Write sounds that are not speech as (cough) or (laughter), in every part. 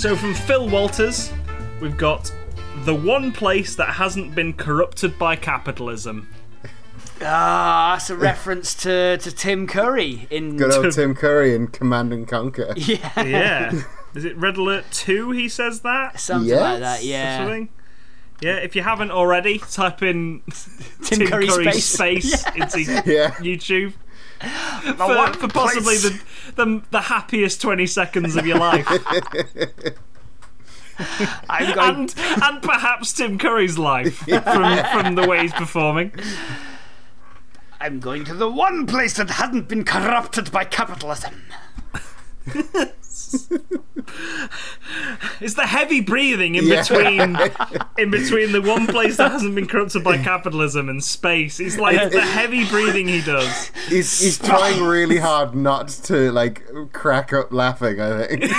So from Phil Walters, we've got the one place that hasn't been corrupted by capitalism. Ah, that's a reference to, to Tim Curry in. Good old (laughs) Tim Curry in Command and Conquer. Yeah, Yeah. Is it Red Alert 2 he says that? something Yes. like that. Yeah. Something? Yeah, if you haven't already, type in Tim, Curry, space. space into Yeah. YouTube. (laughs) For, for possibly the, the the happiest 20 seconds of your life. (laughs) I'm going. (laughs) and and perhaps Tim Curry's life from, from the way he's performing. I'm going to the one place that hadn't been corrupted by capitalism. (laughs) It's the heavy breathing in Yeah. between (laughs) in between the one place that hasn't been corrupted by capitalism and space. It's like the heavy breathing he does. He's, he's trying really hard not to like crack up laughing. I think (laughs)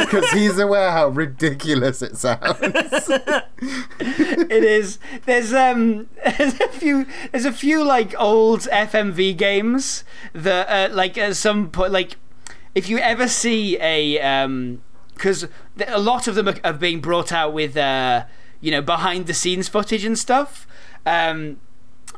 because he's aware how ridiculous it sounds. it is. There's um, there's a few, there's a few like old FMV games that uh, like at some point, like if you ever see a um, because a lot of them are, are being brought out with uh, you know, behind the scenes footage and stuff. Um,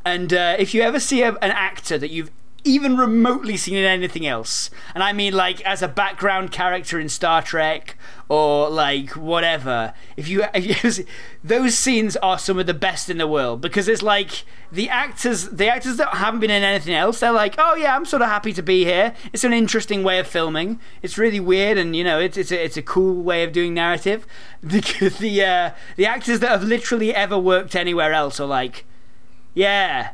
and uh, if you ever see a, an actor that you've even remotely seen in anything else, and I mean like as a background character in Star Trek or like whatever, if you, (laughs) if you those scenes are some of the best in the world because it's like the actors, the actors that haven't been in anything else, they're like, oh yeah, I'm sort of happy to be here. It's an interesting way of filming. It's really weird, and you know, it's it's a, it's a cool way of doing narrative. (laughs) The the uh, the actors that have literally ever worked anywhere else are like. Yeah,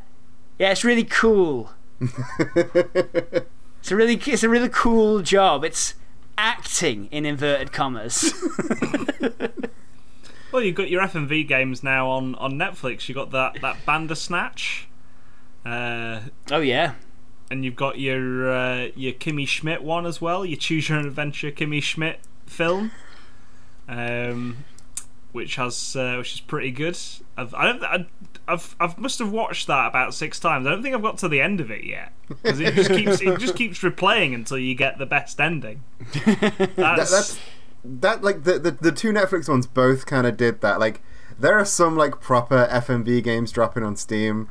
yeah, it's really cool. (laughs) it's a really, it's a really cool job. It's acting in inverted commas. (laughs) Well, you've got your FMV games now on, on Netflix. You've got that, that Bandersnatch. Uh, oh yeah, and you've got your uh, your Kimmy Schmidt one as well. Your Choose Your Own Adventure Kimmy Schmidt film, um, which has uh, which is pretty good. I've I don't I, I've I've must have watched that about six times. I don't think I've got to the end of it yet because it just keeps it just keeps replaying until you get the best ending. (laughs) That's, That, that's that like the, the the two Netflix ones both kind of did that. Like there are some like proper FMV games dropping on Steam,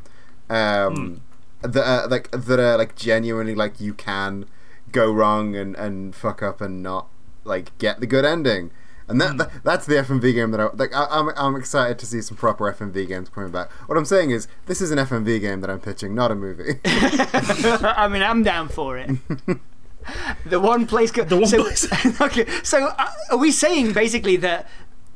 um, that are, like that are like genuinely like you can go wrong and and fuck up and not like get the good ending. And that, that that's the FMV game that I like. I, I'm I'm excited to see some proper FMV games coming back. What I'm saying is, this is an FMV game that I'm pitching, not a movie. (laughs) (laughs) I mean, I'm down for it. (laughs) the one place. Go- The one so, place- okay, so uh, are we saying basically that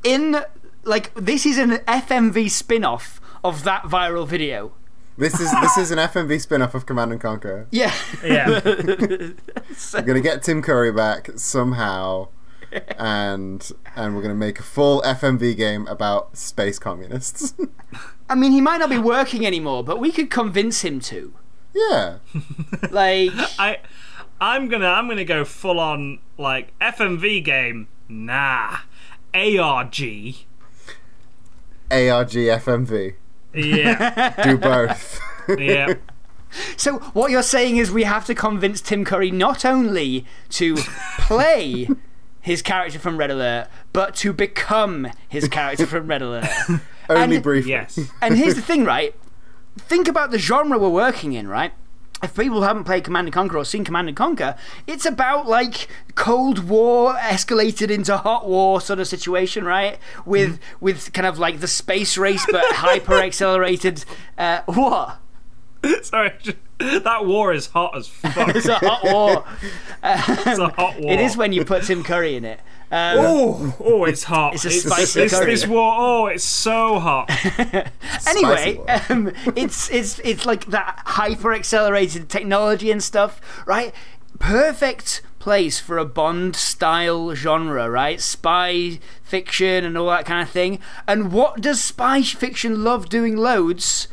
in like this is an FMV spin-off of that viral video? this is this is an FMV spin-off of Command and Conquer. Yeah. yeah. We're gonna get Tim Curry back somehow, and and we're gonna make a full FMV game about space communists. I mean, he might not be working anymore, but we could convince him to. yeah, (laughs) Like, I I'm gonna I'm gonna go full on like FMV game. Nah, ARG. ARG FMV, Yeah, (laughs) do both. yeah. so what you're saying is we have to convince Tim Curry not only to (laughs) play his character from Red Alert, but to become his character from Red Alert. (laughs) Only And- briefly. Yes. And here's the (laughs) thing, right? Think about the genre we're working in, right? If people haven't played Command and Conquer or seen Command and Conquer, it's about like Cold War escalated into hot war sort of situation, right? With with kind of like the space race but (laughs) hyper accelerated. Uh, what? Sorry, just- (laughs) that war is hot as (laughs) fuck. It's a hot war. (laughs) It's a hot war. It is when you put Tim Curry in it. Um, Oh, oh, it's hot. It's a spicy this, curry. this war. Oh, it's so hot. anyway, um, it's it's it's like that hyper accelerated technology and stuff, right? Perfect place for a Bond style genre, right? Spy fiction and all that kind of thing. And what does spy fiction love doing loads?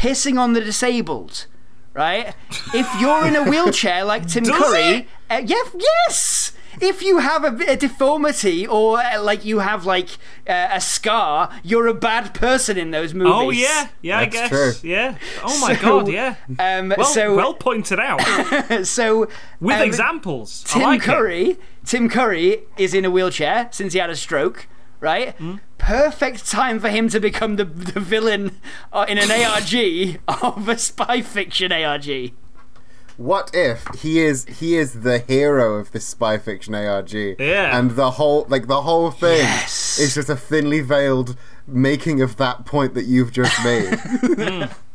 Pissing on the disabled, right? If you're in a wheelchair like Tim Does Curry, uh, yeah, yes. if you have a, a deformity or uh, like you have like uh, a scar, you're a bad person in those movies. Oh yeah, yeah, That's I guess. true. Yeah. Oh my So, god, yeah. Um, Well, so well pointed out (laughs) so with um, examples. I Tim like it. Curry, Tim Curry is in a wheelchair since he had a stroke, right? Hmm? Perfect time for him to become the, the villain uh, in an ARG of a spy fiction ARG. What if he is he is the hero of this spy fiction ARG? Yeah. And the whole like the whole thing Yes. is just a thinly veiled making of that point that you've just made. (laughs)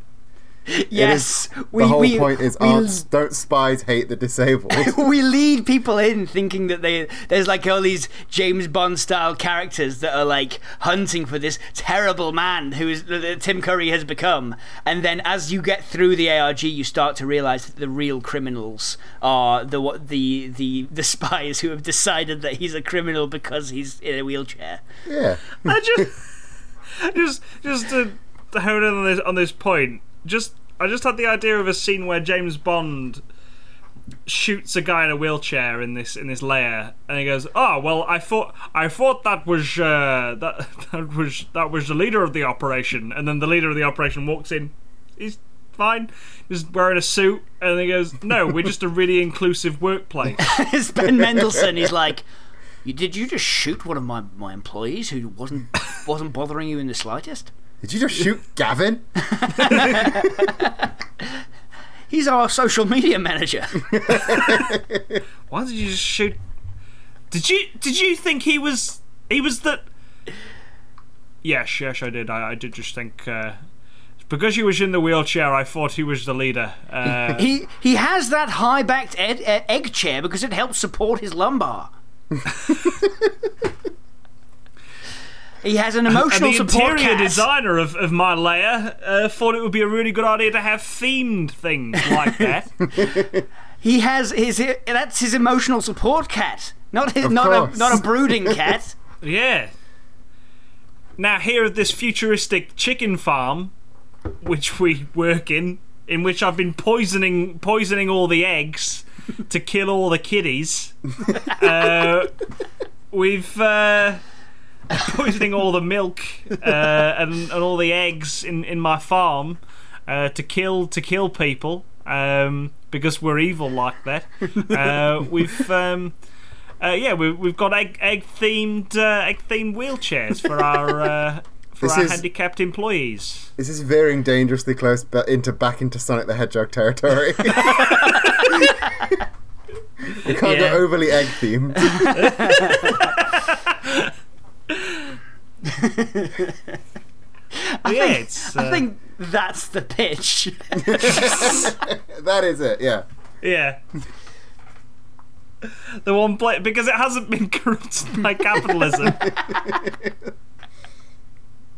Yes, the whole point is we, aren't, don't spies hate the disabled? (laughs) we lead people in thinking that they there's like all these James Bond style characters that are like hunting for this terrible man who is that Tim Curry has become, and then as you get through the ARG, you start to realize that the real criminals are the what the the the (laughs) spies who have decided that he's a criminal because he's in a wheelchair. yeah. I just, (laughs) just, just to, to hone in on this on this point. Just, I just had the idea of a scene where James Bond shoots a guy in a wheelchair in this in this layer, and he goes, "Oh well, I thought I thought that was uh, that (laughs) that was that was the leader of the operation," and then the leader of the operation walks in. He's fine, just wearing a suit, and he goes, "No, we're just a really inclusive workplace." (laughs) it's Ben Mendelsohn. He's like. Did you just shoot one of my, my employees who wasn't wasn't bothering you in the slightest? Did you just shoot Gavin? (laughs) He's our social media manager. (laughs) Why did you just shoot? Did you did you think he was he was the? Yes, yes, I did. I, I did just think uh, because he was in the wheelchair, I thought he was the leader. Uh, (laughs) he he has that high backed ed, uh, egg chair because it helps support his lumbar. He has an and emotional the support interior cat. designer of, of my layer uh, thought it would be a really good idea to have themed things like (laughs) that. He has his that's his emotional support cat, not his, not a not a (laughs) brooding cat. yeah. Now here at this futuristic chicken farm, which we work in, in which I've been poisoning poisoning all the eggs to kill all the kiddies. (laughs) uh, we've uh, (laughs) poisoning all the milk uh, and, and all the eggs in, in my farm uh, to kill to kill people um, because we're evil like that. (laughs) Uh, we've um, uh, yeah we, we've got egg egg themed uh, egg themed wheelchairs for our. Uh, for This our is- handicapped employees. This is veering dangerously close ba- into back into Sonic the Hedgehog territory. (laughs) we can't Yeah. go overly egg themed. But yeah, it's, I uh, think that's the pitch. (laughs) that is it. Yeah. Yeah. The one place, because it hasn't been (laughs) corrupted by capitalism. (laughs)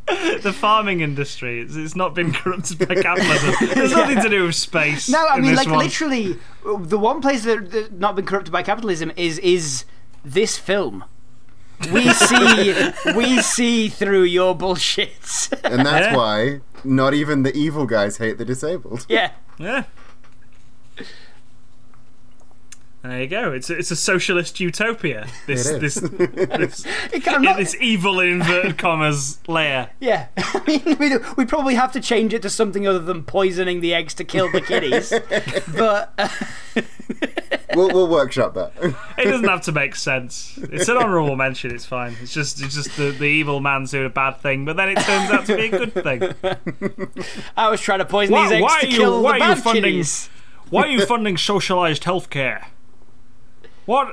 the farming industry, it's, it's not been corrupted by capitalism. There's nothing to do with space. No, I mean, like one. literally, the one place that, that not been corrupted by capitalism is is this film. We see we see through your bullshit. And that's Yeah. why not even the evil guys hate the disabled. yeah, Yeah. There you go. It's a, it's a socialist utopia. This It this this, (laughs) It can- I'm not- this evil in inverted commas layer. yeah. (laughs) I mean, we we probably have to change it to something other than poisoning the eggs to kill the kitties. (laughs) but uh, we'll, we'll workshop that. It doesn't have to make sense. It's an honourable mention. It's fine. It's just it's just the, the evil man's doing a bad thing, but then it turns out to be a good thing. I was trying to poison Why- these eggs why to you- kill why the bad funding- kitties. Why are you funding socialised healthcare? What?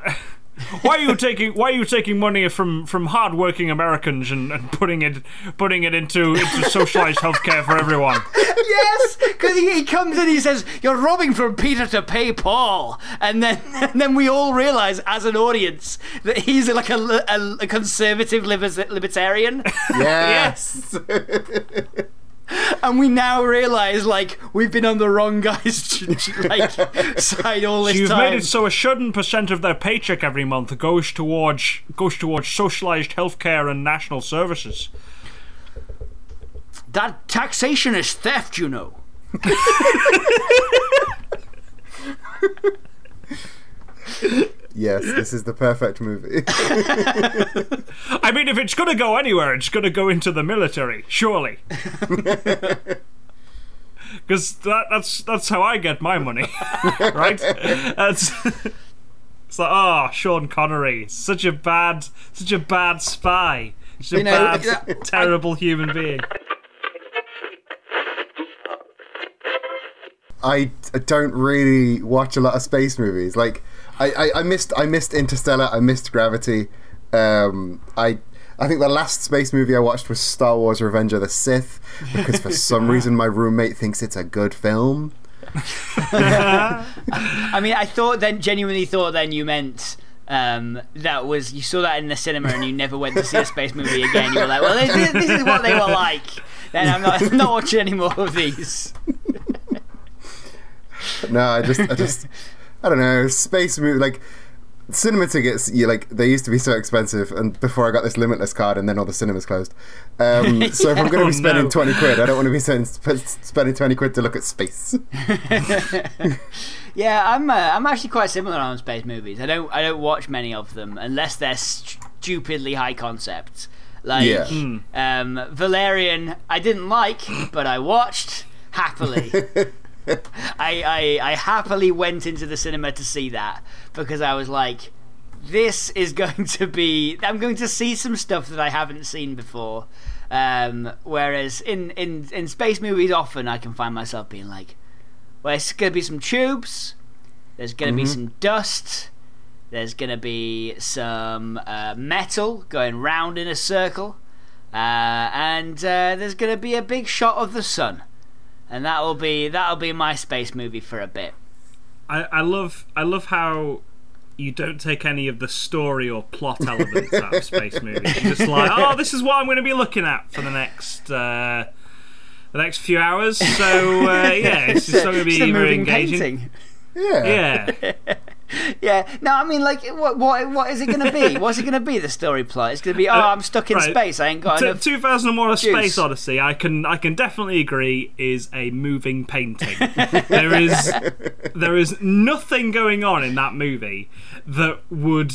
Why are you taking Why are you taking money from from hardworking Americans and, and putting it putting it into into socialised healthcare for everyone? (laughs) yes, because he, he comes in, he says, "You're robbing from Peter to pay Paul," and then (laughs) and then we all realize as an audience that he's like a, a, a conservative liber- libertarian, (laughs) Yes. And we now realize like we've been on the wrong guys (laughs) like side all this so You've time. made it so a certain percent of their paycheck every month goes towards goes towards socialised healthcare and national services. that taxation is theft, you know. (laughs) Yes, this is the perfect movie. (laughs) I mean, if it's going to go anywhere, it's going to go into the military, surely. (laughs) Because that, that's that's how I get my money, (laughs) right? That's, it's like, oh, Sean Connery, such a bad, such a bad spy, such a You know, bad, yeah, terrible human being. I I don't really watch a lot of space movies. Like I, I, I missed I missed Interstellar. I missed Gravity. Um, I I think the last space movie I watched was Star Wars: Revenge of the Sith because for (laughs) some reason my roommate thinks it's a good film. (laughs) I mean, I thought then, genuinely thought then you meant um, that was you saw that in the cinema and you never went to see a space movie again. You were like, well, this, this is what they were like. Then I'm not, (laughs) I'm not watching any more of these. No, I just I just I don't know space movie like. Cinema tickets, you like they used to be so expensive, and before I got this limitless card, and then all the cinemas closed. Um, (laughs) so if I'm going to Oh, be spending no. twenty quid, I don't want to be (laughs) spending, spending twenty quid to look at space. (laughs) Yeah, I'm uh, I'm actually quite similar on space movies. I don't I don't watch many of them unless they're stupidly high concept. Like Yeah. um, Valerian, I didn't like, but I watched happily. (laughs) I, I I happily went into the cinema to see that because I was like, this is (laughs) going to be. I'm going to see some stuff that I haven't seen before. Um, whereas in, in in space movies, often I can find myself being like, well, it's going to be some tubes. There's going to be some dust. There's going to be some uh, metal going round in a circle. Uh, and uh, there's going to be a big shot of the sun. And that'll be that'll be my space movie for a bit. I, I love I love how you don't take any of the story or plot elements out of space (laughs) movies. You're just like, oh, this is what I'm going to be looking at for the next uh, the next few hours. So uh, (laughs) yeah, it's just not going to be It's very moving engaging. painting. Yeah. Yeah, (laughs) Yeah. No, I mean, like, what what what is it going to be? (laughs) What's it going to be? The story plot? It's going to be, oh, Uh, I'm stuck in right. space. I ain't got T- enough. 2001: A. Space Odyssey. I can I can definitely agree is a moving painting. (laughs) there is there is nothing going on in that movie that would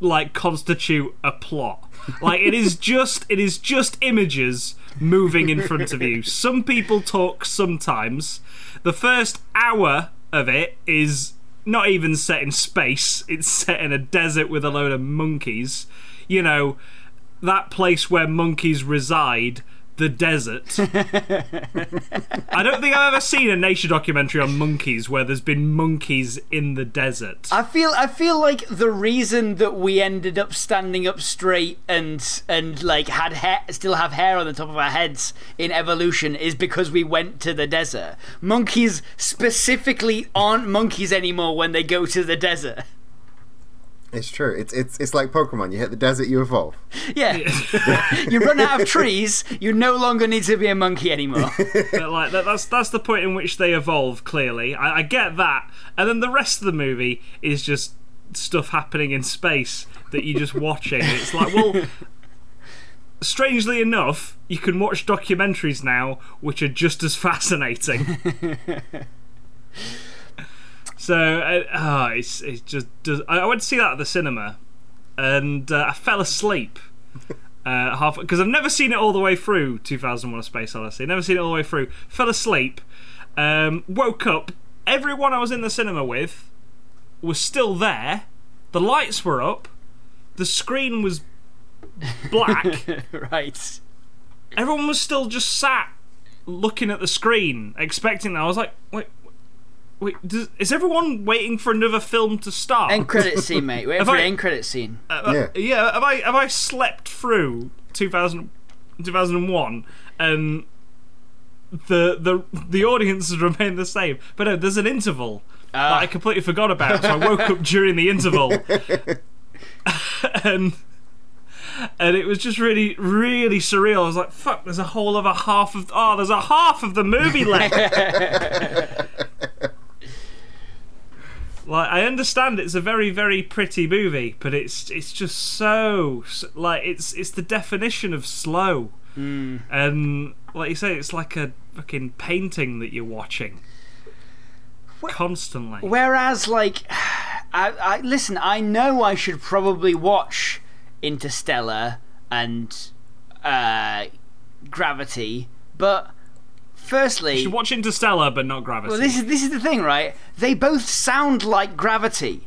like constitute a plot. Like it is (laughs) just it is just images moving in front of you. Some people talk sometimes. The first hour of it is not even set in space. It's set in a desert with a load of monkeys. You know, that place where monkeys reside, the desert. (laughs) I don't think I've ever seen a nature documentary on monkeys where there's been monkeys in the desert. I feel I feel like the reason that we ended up standing up straight and and like had hair, still have hair on the top of our heads in evolution is because we went to the desert. Monkeys specifically aren't monkeys anymore when they go to the desert. It's true. It's it's it's like Pokemon. You hit the desert, you evolve. Yeah, (laughs) you run out of trees, you no longer need to be a monkey anymore. (laughs) But, like that, that's that's the point in which they evolve. Clearly, I, I get that, and then the rest of the movie is just stuff happening in space that you're just watching. It's like, well, strangely enough, you can watch documentaries now which are just as fascinating. (laughs) so, uh, ah, it's it's just does. I I went to see that at the cinema, and uh, I fell asleep. (laughs) Uh, half because I've never seen it all the way through 2001: A Space Odyssey. Never seen it all the way through. Fell asleep. Um, woke up. Everyone I was in the cinema with was still there. The lights were up. The screen was black. (laughs) right. Everyone was still just sat looking at the screen, expecting that. I was like, wait, wait, does, is everyone waiting for another film to start? End credit scene, (laughs) mate. Wait Have for I- the end credit scene. Uh, uh, Yeah. yeah. Have I have I slept through 2000, 2001 and the the the audience has remained the same? But no, there's an interval that ah. I completely forgot about. So I woke up during the interval, (laughs) (laughs) and and it was just really really surreal. I was like, "Fuck!" There's a whole other half of oh, there's a half of the movie left. Like I understand it's a very very pretty movie, but it's it's just so like it's it's the definition of slow. And like you say, it's like a fucking painting that you're watching constantly. Whereas, like, (sighs) I, I listen. I know I should probably watch Interstellar and uh, Gravity, but firstly, You should watch Interstellar, but not Gravity. well, this is this is the thing, right? They both sound like Gravity.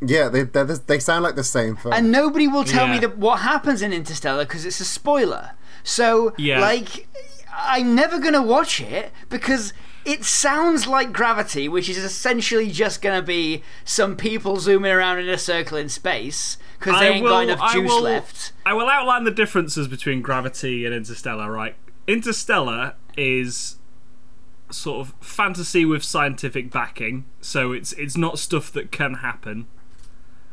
Yeah, they they're, they sound like the same film. and nobody will tell me Yeah. that what happens in Interstellar because it's a spoiler. So, Yeah. like, I'm never gonna watch it because it sounds like Gravity, which is essentially just gonna be some people zooming around in a circle in space because they I ain't will- got enough I juice will- left. I will outline the differences between Gravity and Interstellar, right? Interstellar is sort of fantasy with scientific backing, so it's it's not stuff that can happen.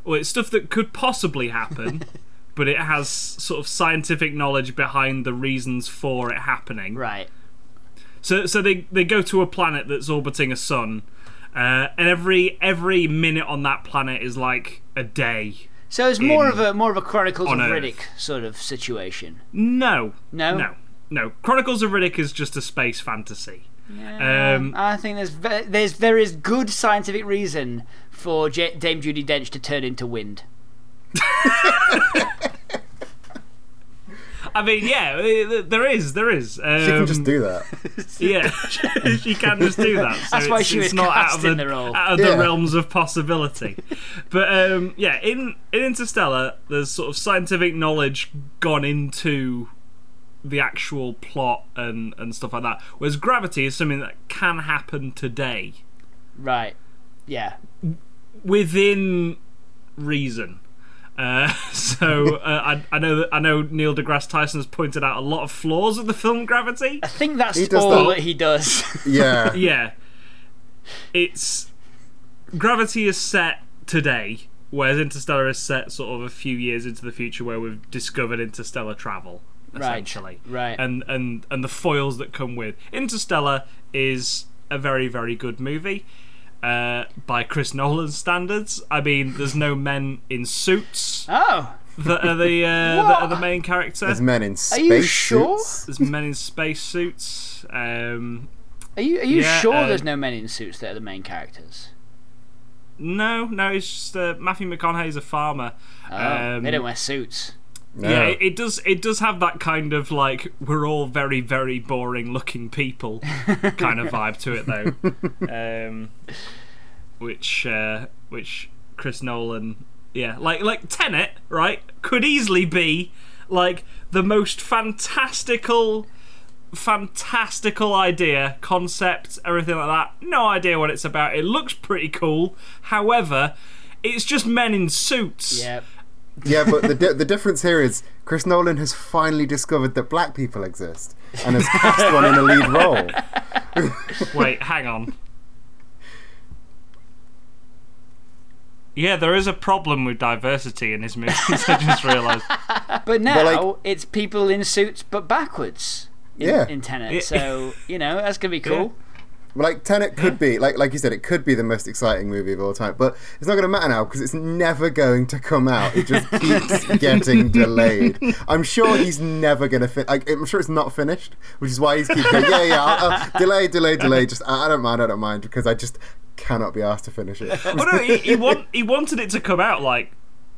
Or it's stuff that could possibly happen, (laughs) but it has sort of scientific knowledge behind the reasons for it happening. Right. So so they they go to a planet that's orbiting a sun, uh, and every every minute on that planet is like a day. So it's more of a more of a Chronicles of Earth. Riddick sort of situation. No, No? no, no. Chronicles of Riddick is just a space fantasy. Um, I think there's ve- there's there is good scientific reason for J- Dame Judi Dench to turn into wind. (laughs) I mean, yeah, there is, there is. Um, she can just do that. (laughs) Yeah, (laughs) she can just do that. So That's why it's- she it's was not out cast of the, in the role. out of the realms of possibility. but um, yeah, in in Interstellar, there's sort of scientific knowledge gone into the actual plot and and stuff like that. Whereas Gravity is something that can happen today Right. Yeah. within reason. Uh, (laughs) so (laughs) uh, I, I know that I know Neil deGrasse Tyson has pointed out a lot of flaws of the film Gravity. I think that's all that. that he does. Yeah. (laughs) yeah, it's Gravity is set today, whereas Interstellar is set sort of a few years into the future, where we've discovered interstellar travel, essentially, right. And and and the foils that come with Interstellar is a very very good movie. Uh, by Chris Nolan's standards, I mean, there's no men in suits oh, that are the uh, (laughs) that are the What? main character. There's men in Are space you sure? suits. There's men in space suits. Um, are you are you Yeah, sure uh, there's no men in suits that are the main characters? No, no, it's just uh, Matthew McConaughey's a farmer. Oh, Um, they don't wear suits. No. Yeah, it, it does. It does have that kind of like we're all very, very boring looking people (laughs) kind of vibe to it, though. um, which, uh, which Chris Nolan, yeah, like like Tenet, right, could easily be like the most fantastical, fantastical idea, concept, everything like that. No idea what it's about. It looks pretty cool. However, it's just men in suits. Yeah. Yeah, but the di- the difference here is Chris Nolan has finally discovered that black people exist and has cast one in a lead role. (laughs) Wait, hang on. Yeah, there is a problem with diversity in his movies. I just realised. But now like- it's people in suits but backwards. In, Yeah. in Tenet, so you know that's gonna be cool. Like Tenet could be like like you said, it could be the most exciting movie of all time, but it's not going to matter now because it's never going to come out. It just keeps (laughs) getting delayed. I'm sure he's never going to fin. Like, I'm sure it's not finished, which is why he's keep going. Yeah, yeah, I'll, I'll, delay, delay, delay. Just I, I don't mind, I don't mind because I just cannot be asked to finish it. Oh no, he, he want he wanted it to come out like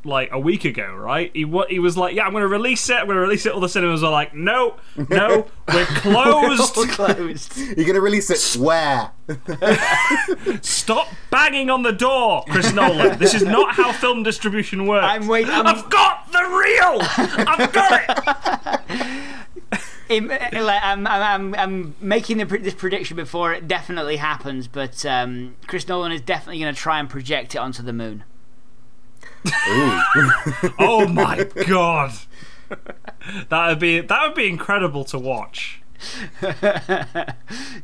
like a week ago, right? He wa- he was like, yeah, I'm going to release it. I'm going to release it. All the cinemas are like, no, no, we're (laughs) closed. All closed. (laughs) You're going to release it where? (laughs) Stop banging on the door, Chris Nolan. This is not how film distribution works. I'm waiting. I'm- I've got the reel. I've got it. Im- like, I'm, I'm, I'm, I'm making the, this prediction before it definitely happens, but um, Chris Nolan is definitely going to try and project it onto the moon. Ooh. Oh my god. That would be that would be incredible to watch.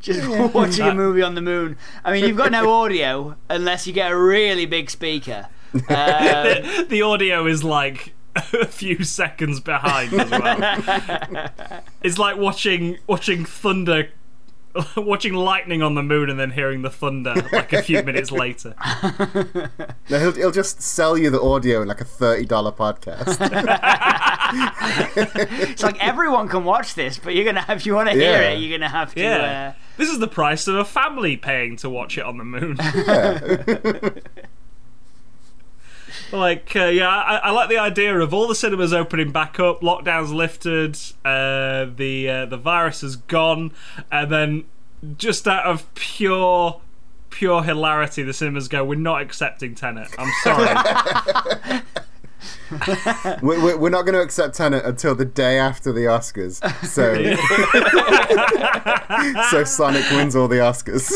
Just watching a movie on the moon. I mean, you've got no audio unless you get a really big speaker. Um, The, the audio is like a few seconds behind as well. (laughs) it's like watching watching thunder (laughs) watching lightning on the moon and then hearing the thunder like a few (laughs) minutes later. (laughs) No, he'll, he'll just sell you the audio in like a $30 podcast. it's like everyone can watch this, but you're gonna have, if you want to hear Yeah. it, you're gonna have to. Yeah. Uh, this is the price of a family paying to watch it on the moon. Like uh, yeah, I, I like the idea of all the cinemas opening back up, lockdowns lifted, uh, the uh, the virus is gone, and then just out of pure pure hilarity, the cinemas go, "We're not accepting Tenet. I'm sorry." (laughs) We're, we're- we're not going to accept Tenet until the day after the Oscars. So, (laughs) (laughs) so Sonic wins all the Oscars.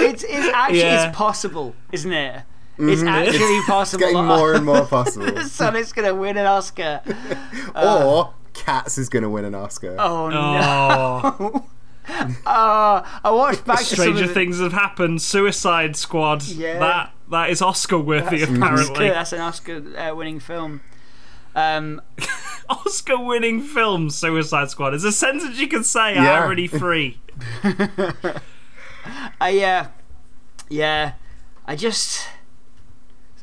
It's, it's actually Yeah. it's possible, isn't it? It's actually possible. Getting more and (laughs) more possible. Sonic's gonna win an Oscar. (laughs) or Cats is going to win an Oscar. Oh no! oh, (laughs) Uh, I watched back to some stranger of the, things have happened. Suicide Squad. Yeah. That that is Oscar worthy That's apparently. Oscar, that's an Oscar-winning film. Um, Oscar winning film Suicide Squad is a sentence you can say Yeah. already free. I uh, yeah, I just.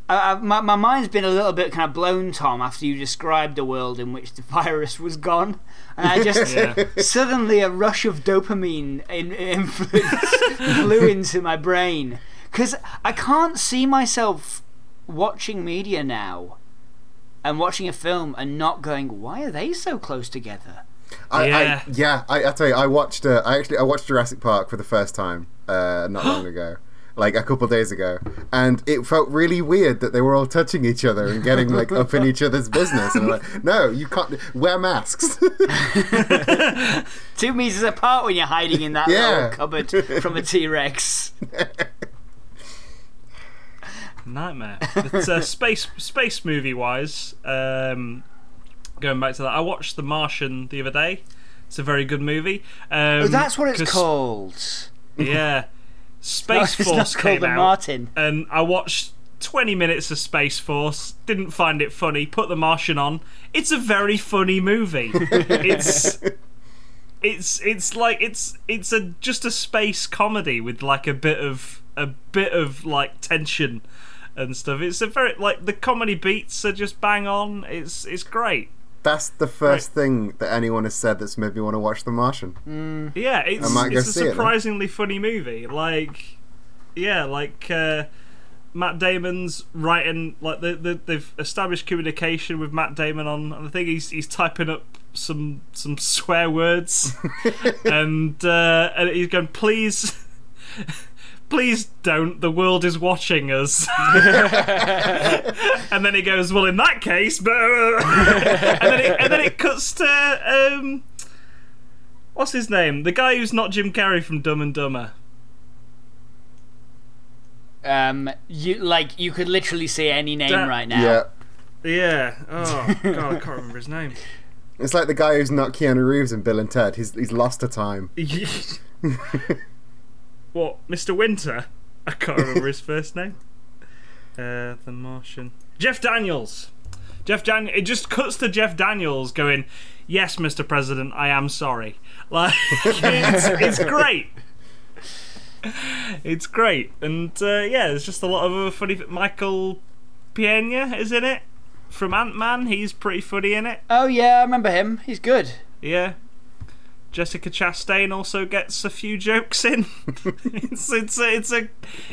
I, I, my, my mind's been a little bit kind of blown, Tom, after you described a world in which the (laughs) virus was gone. And I just (laughs) Yeah. suddenly a rush of dopamine in, influence (laughs) flew into my brain. Because I can't see myself watching media now and watching a film and not going, why are they so close together? I, Yeah. I, yeah. I, I tell you, I watched. Uh, I actually I watched Jurassic Park for the first time uh, not (gasps) long ago, like a couple days ago, and it felt really weird that they were all touching each other and getting like up in each other's business. And I'm like, (laughs) no, you can't wear masks. (laughs) (laughs) Two meters apart when you're hiding in that Yeah. little cupboard from a T Rex. Nightmare. But, uh, space space movie wise, um, going back to that, I watched The Martian the other day. It's a very good movie. Um, Oh, that's what it's called. Yeah, (laughs) Space it's Force came the out, Martin. and I watched 20 minutes of Space Force. Didn't find it funny. Put The Martian on. It's a very funny movie. (laughs) it's. It's it's like it's it's a just a space comedy with like a bit of a bit of like tension and stuff. It's a very like the comedy beats are just bang on. It's it's great. That's the first thing that anyone has said that's made me want to watch The Martian. Yeah, it's, it's a see it surprisingly funny movie. Like, yeah, like uh, Matt Damon's writing. Like they, they, they've established communication with Matt Damon on. on the thing he's he's typing up some some swear words, (laughs) and uh, and he's going, please. Please don't. The world is watching us. (laughs) and then he goes, "Well, in that case," but and then it, and then it cuts to um, what's his name? The guy who's not Jim Carrey from Dumb and Dumber. Um, you like you could literally say any name Da- right now. Yeah. Yeah. Oh god, I (laughs) can't remember his name. It's like the guy who's not Keanu Reeves in Bill and Ted. He's he's lost to time. (laughs) what, Mr. Winter? I can't remember his first name. (laughs) Uh, the Martian. Jeff Daniels. Jeff Dan. It just cuts to Jeff Daniels going, "Yes, Mr. President, I am sorry." (laughs) Like it's, it's great. It's great, and uh, yeah, there's just a lot of funny. Michael Pena is in it from Ant Man. He's pretty funny in it. Oh yeah, I remember him. He's good. Yeah. Jessica Chastain also gets a few jokes in. (laughs) it's it's a, it's a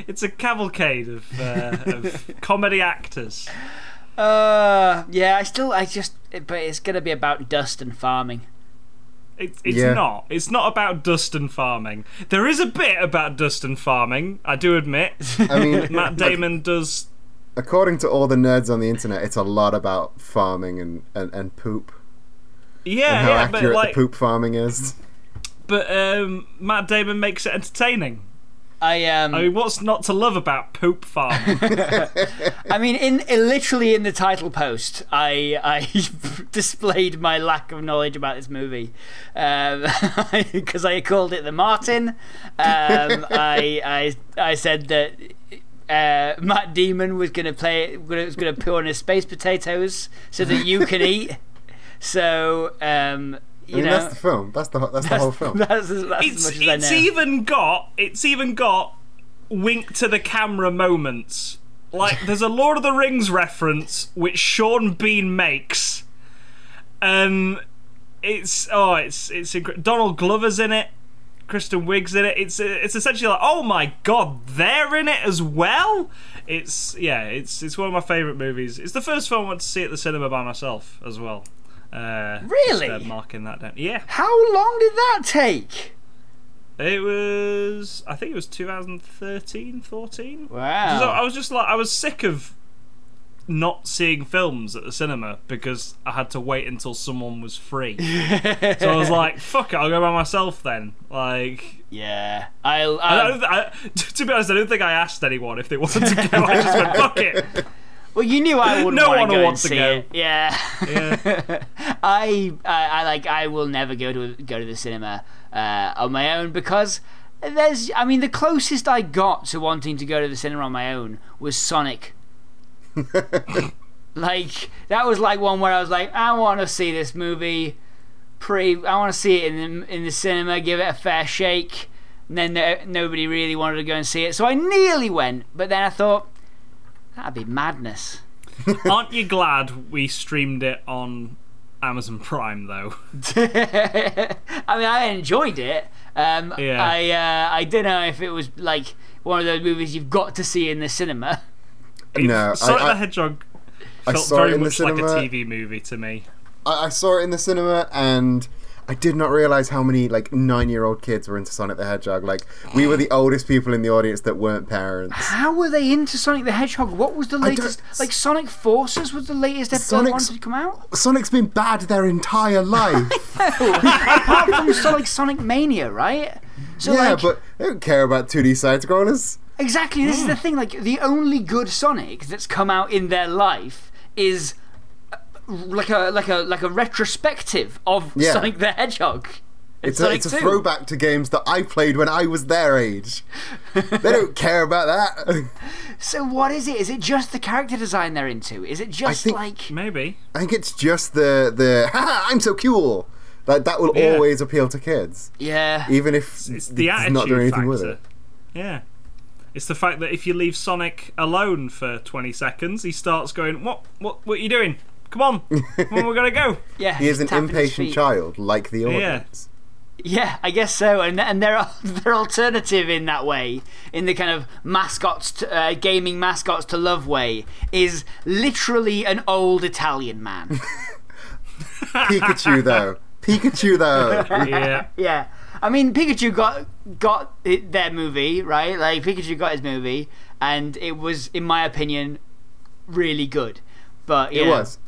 it's a cavalcade of, uh, of comedy actors. Uh, yeah. I still, I just, but it's gonna be about dust and farming. It's it's Yeah. not. It's not about dust and farming. There is a bit about dust and farming. I do admit. I mean, (laughs) Matt Damon does. according to all the nerds on the internet, it's a lot about farming and, and, and poop. Yeah, and how yeah, but accurate like, the poop farming is. but um, Matt Damon makes it entertaining. I um, I mean, what's not to love about poop farming? (laughs) I mean, in, in literally in the title post, I I (laughs) displayed my lack of knowledge about this movie (laughs) because I called it the Martin. Um, I I I said that. Uh, Matt Damon was gonna play. Was gonna put on his space potatoes so that you can eat. So um, you I mean, know that's the film. That's the ho- that's, the whole film. That's, as- that's as it's much as I know. even got it's even got wink to the camera moments. Like there's a Lord of the Rings reference which Sean Bean makes, and it's oh it's it's incre- Donald Glover's in it. Kristen Wiig's in it. It's it's essentially like, oh my god, they're in it as well. It's yeah, it's it's one of my favorite movies. It's the first film I went to see at the cinema by myself as well. Uh, Really? just, uh, marking that down. Yeah, How long did that take? it was. I think it was 2013, 14. Wow. I was just like, I was sick of not seeing films at the cinema because I had to wait until someone was free. (laughs) so I was like, fuck it, I'll go by myself then. Like, Yeah. I'll. I I'll don't, I, (laughs) to be honest, I don't think I asked anyone if they wanted to go. I just went, fuck it. (laughs) well, you knew I (laughs) wouldn't No want one to go want and to see go. it. Yeah. (laughs) Yeah. (laughs) I, I I like I will never go to go to the cinema uh, on my own because there's I mean the closest I got to wanting to go to the cinema on my own was Sonic. like that was like one where I was like I want to see this movie pre I want to see it in the in the cinema give it a fair shake and then no, nobody really wanted to go and see it so I nearly went but then I thought that'd be madness. (laughs) Aren't you glad we streamed it on Amazon Prime, though? (laughs) (laughs) I mean, I enjoyed it. Um, Yeah. I uh, I don't know if it was like one of those movies you've got to see in the cinema. No, Sonic I- the I- Hedgehog I felt saw it very in the much like a. TV movie to me. I, I saw it in the cinema and I did not realize how many like nine-year-old kids were into Sonic the Hedgehog. Like we were the oldest people in the audience that weren't parents. How were they into Sonic the Hedgehog? What was the latest? Like Sonic Forces was the latest episode that Sonic's- wanted to come out. Sonic's been bad their entire life. (laughs) Apart from Sonic Sonic Mania, right? So yeah, like but they don't care about 2D side scrollers. exactly, this is the thing. Like the only good Sonic that's come out in their life is like a like a like a retrospective of Yeah. Sonic the Hedgehog. It's a, it's a throwback to games that I played when I was their age. they don't (laughs) care about that. So what is it? Is it just the character design they're into? Is it just think- like Maybe. I think it's just the the (laughs) Haha, I'm so cool. Like that will Yeah. always appeal to kids, yeah? even if It's the it's attitude not doing anything factor. with it. Yeah. It's the fact that if you leave Sonic alone for 20 seconds, he starts going, "What? What? What are you doing? Come on, come on, we're gonna go." (laughs) Yeah, He is an impatient child, like the audience. Yeah, I guess so. And and they're (laughs) they're alternative in that way, in the kind of mascots, to, uh, gaming mascots to love way, is literally an old Italian man. (laughs) Pikachu though, Pikachu though. Yeah. yeah, I mean Pikachu got got it, their movie right. Like Pikachu got his movie, and it was, in my opinion, really good. But yeah. It was.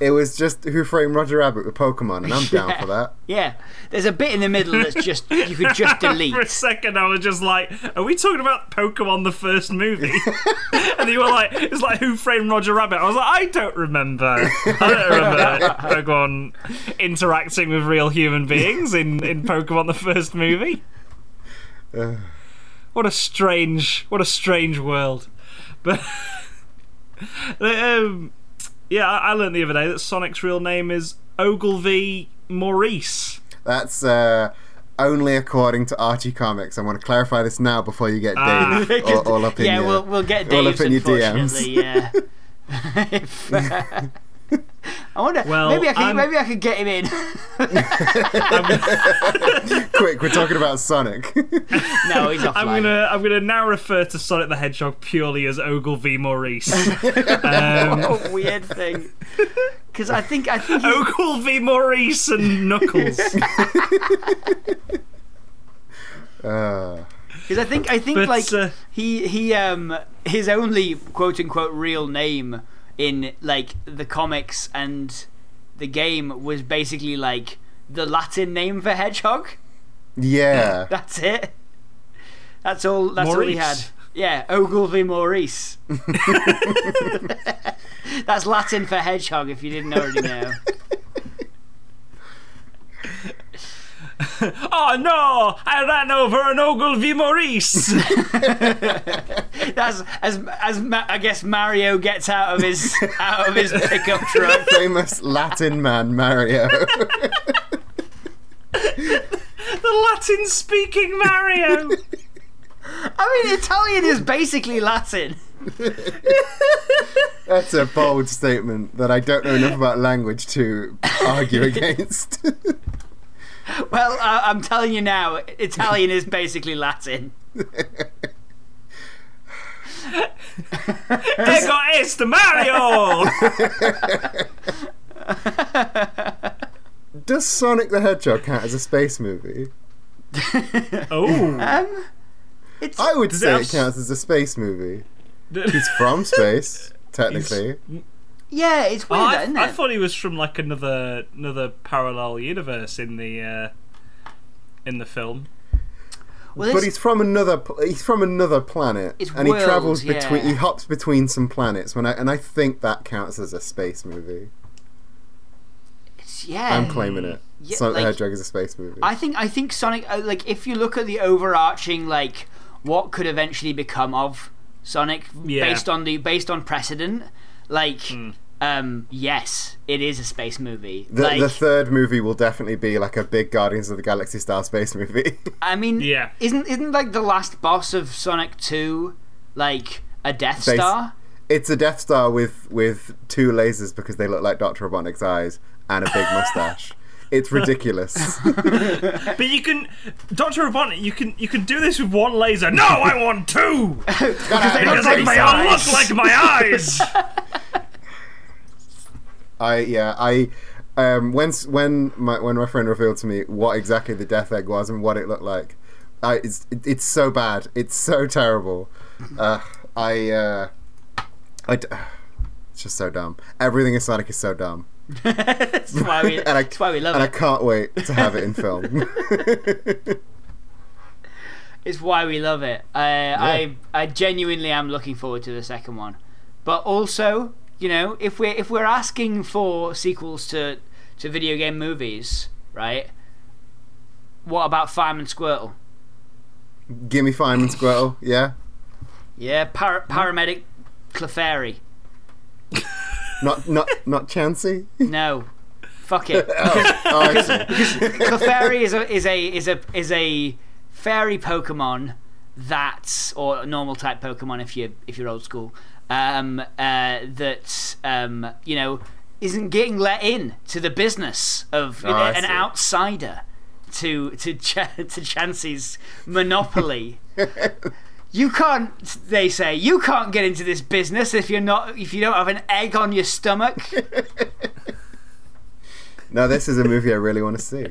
It was just Who Framed Roger Rabbit with Pokemon, and I'm down for that. Yeah, there's a bit in the middle that's just you could just delete. (laughs) For a second, I was just like, "Are we talking about Pokemon the first movie?" (laughs) and you were like, "It's like Who Framed Roger Rabbit." I was like, "I don't remember. I don't remember (laughs) Pokemon interacting with real human beings in in Pokemon the first movie." Uh, (sighs) What a strange, what a strange world. But um, yeah, I, I learned the other day that Sonic's real name is Ogilvy Maurice. that's uh, only according to Archie Comics. I want to clarify this now before you get Ah. Dave (laughs) all, all up in yeah, your, we'll we'll get all Dave's up in your DMs. Yeah. (laughs) If, uh, (laughs) I wonder. Well, maybe I could. I'm- Maybe I could get him in. (laughs) Quick, we're talking about Sonic. (laughs) no, he's offline. I'm gonna I'm gonna now refer to Sonic the Hedgehog purely as Ogilvy Maurice. um, (laughs) Oh, weird thing. Because I think I think he's- Ogilvy Maurice and Knuckles. uh, Because I think I think But, like uh, he he um his only quote unquote real name in like the comics and the game was basically like the Latin name for hedgehog. yeah. (laughs) That's it. That's all. That's all he had. Yeah, Ogilvy Maurice. (laughs) that's Latin for hedgehog. If you didn't already know. (laughs) (laughs) oh no! I ran over an Ogilvy Maurice. (laughs) That's as as Ma- I guess Mario gets out of his out of his pickup (laughs) truck. Famous Latin man Mario. the Latin-speaking Mario. I mean, Italian is basically Latin. That's a bold statement that I don't know enough about language to argue against. (laughs) Well, uh, I'm telling you now, Italian is basically Latin. (laughs) Ego est Mario! (laughs) Does Sonic the Hedgehog count as a space movie? oh. Um, it's I would say it it counts as a space movie. He's from space, technically. Yeah, it's Oh, weird, I, isn't it? I thought he was from like another another parallel universe in the uh, in the film. well, but he's from another. He's from another planet, It's and he travels between. yeah. He hops between some planets. When I and I think that counts as a space movie. it's- yeah. I'm claiming it. Yeah, Sonic like- the Hedgehog is a space movie. I think I think Sonic uh, like if you look at the overarching like what could eventually become of Sonic Yeah. based on the based on precedent like um yes it is a space movie the, like the third movie will definitely be like a big Guardians of the Galaxy style space movie. I mean Yeah. isn't isn't like the last boss of Sonic 2 like a Death Space- Star it's a Death Star with with two lasers because they look like Doctor Robotnik's eyes and a big mustache. (laughs) It's ridiculous. (laughs) But you can, Doctor Robotnik, you can you can do this with one laser. No, I want two (laughs) because they look like my eyes. look like my eyes. I yeah I um when when my when my friend revealed to me what exactly the death egg was and what it looked like, I it's it, it's so bad. It's so terrible. Uh, I uh, I d- (sighs) it's just so dumb. Everything in Sonic is so dumb, (laughs) that's why we (laughs) and I that's why we love it. and I can't wait to have it in film. (laughs) it's why we love it I I I genuinely am looking forward to the second one but also you know if we're if we're asking for sequels to to video game movies right what about Fireman Squirtle Gimme Fireman Squirtle, yeah. yeah par- mm-hmm. paramedic Clefairy Not not not Chansey. no fuck it (laughs) Oh, oh (laughs) see. Clefairy is a is a is a is a fairy Pokemon that's or a normal type Pokemon if you if you're old school um, uh, that um, you know isn't getting let in to the business of Oh, know, an outsider to to Ch- (laughs) to Chansey's monopoly. (laughs) You can't. They say you can't get into this business if you're not if you don't have an egg on your stomach. (laughs) No, this is a movie I really want to see.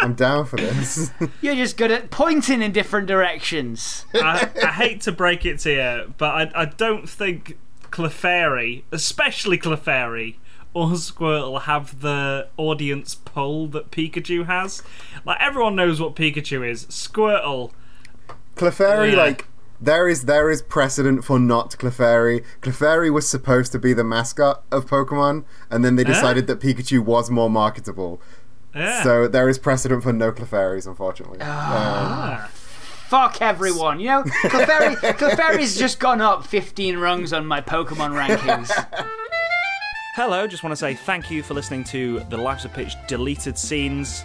I'm down for this. (laughs) You're just good at pointing in different directions. I, I hate to break it to you, but I, I don't think Clefairy, especially Clefairy or Squirtle, have the audience pull that Pikachu has. Like everyone knows what Pikachu is. Squirtle, Clefairy, Yeah. like there is there is precedent for not Clefairy. Clefairy was supposed to be the mascot of Pokemon, and then they decided that Pikachu was more marketable. yeah. So there is precedent for no Clefairies, unfortunately. Um, Ah. Fuck everyone. You know, Clefairy, (laughs) Clefairy's just gone up 15 rungs on my Pokemon rankings. (laughs) Hello, just want to say thank you for listening to the Lives of Pitch deleted scenes.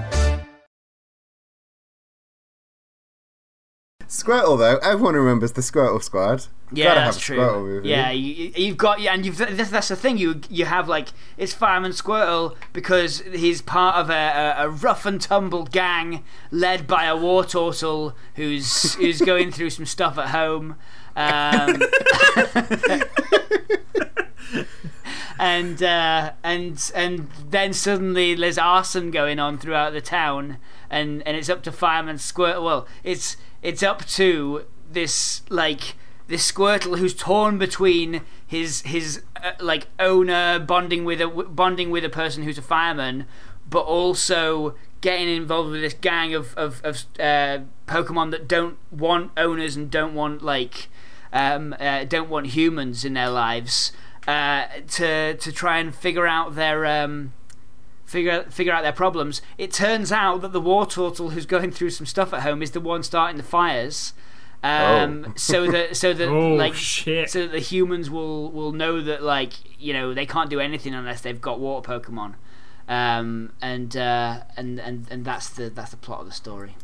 Squirtle, though, everyone remembers the Squirtle Squad. Yeah, Gotta that's have a true. Squirtle movie. Yeah, you, you've got yeah, and you've that's, that's the thing. You you have like it's Fireman Squirtle because he's part of a, a, a rough and tumble gang led by a Wartortle who's who's (laughs) going through some stuff at home. Um, (laughs) and uh, and and then suddenly there's arson going on throughout the town, and and it's up to Fireman Squirtle. Well, it's it's up to this like this Squirtle who's torn between his his uh, like owner bonding with a bonding with a person who's a fireman, but also getting involved with this gang of of, of uh, Pokemon that don't want owners and don't want like um, uh, don't want humans in their lives uh, to to try and figure out their um, figure figure out their problems. It turns out that the Wartortle who's going through some stuff at home is the one starting the fires, Um, Oh. so that so (laughs) that Oh like shit! so that the humans will will know that like you know they can't do anything unless they've got water Pokemon, um, and uh, and and and that's the that's the plot of the story.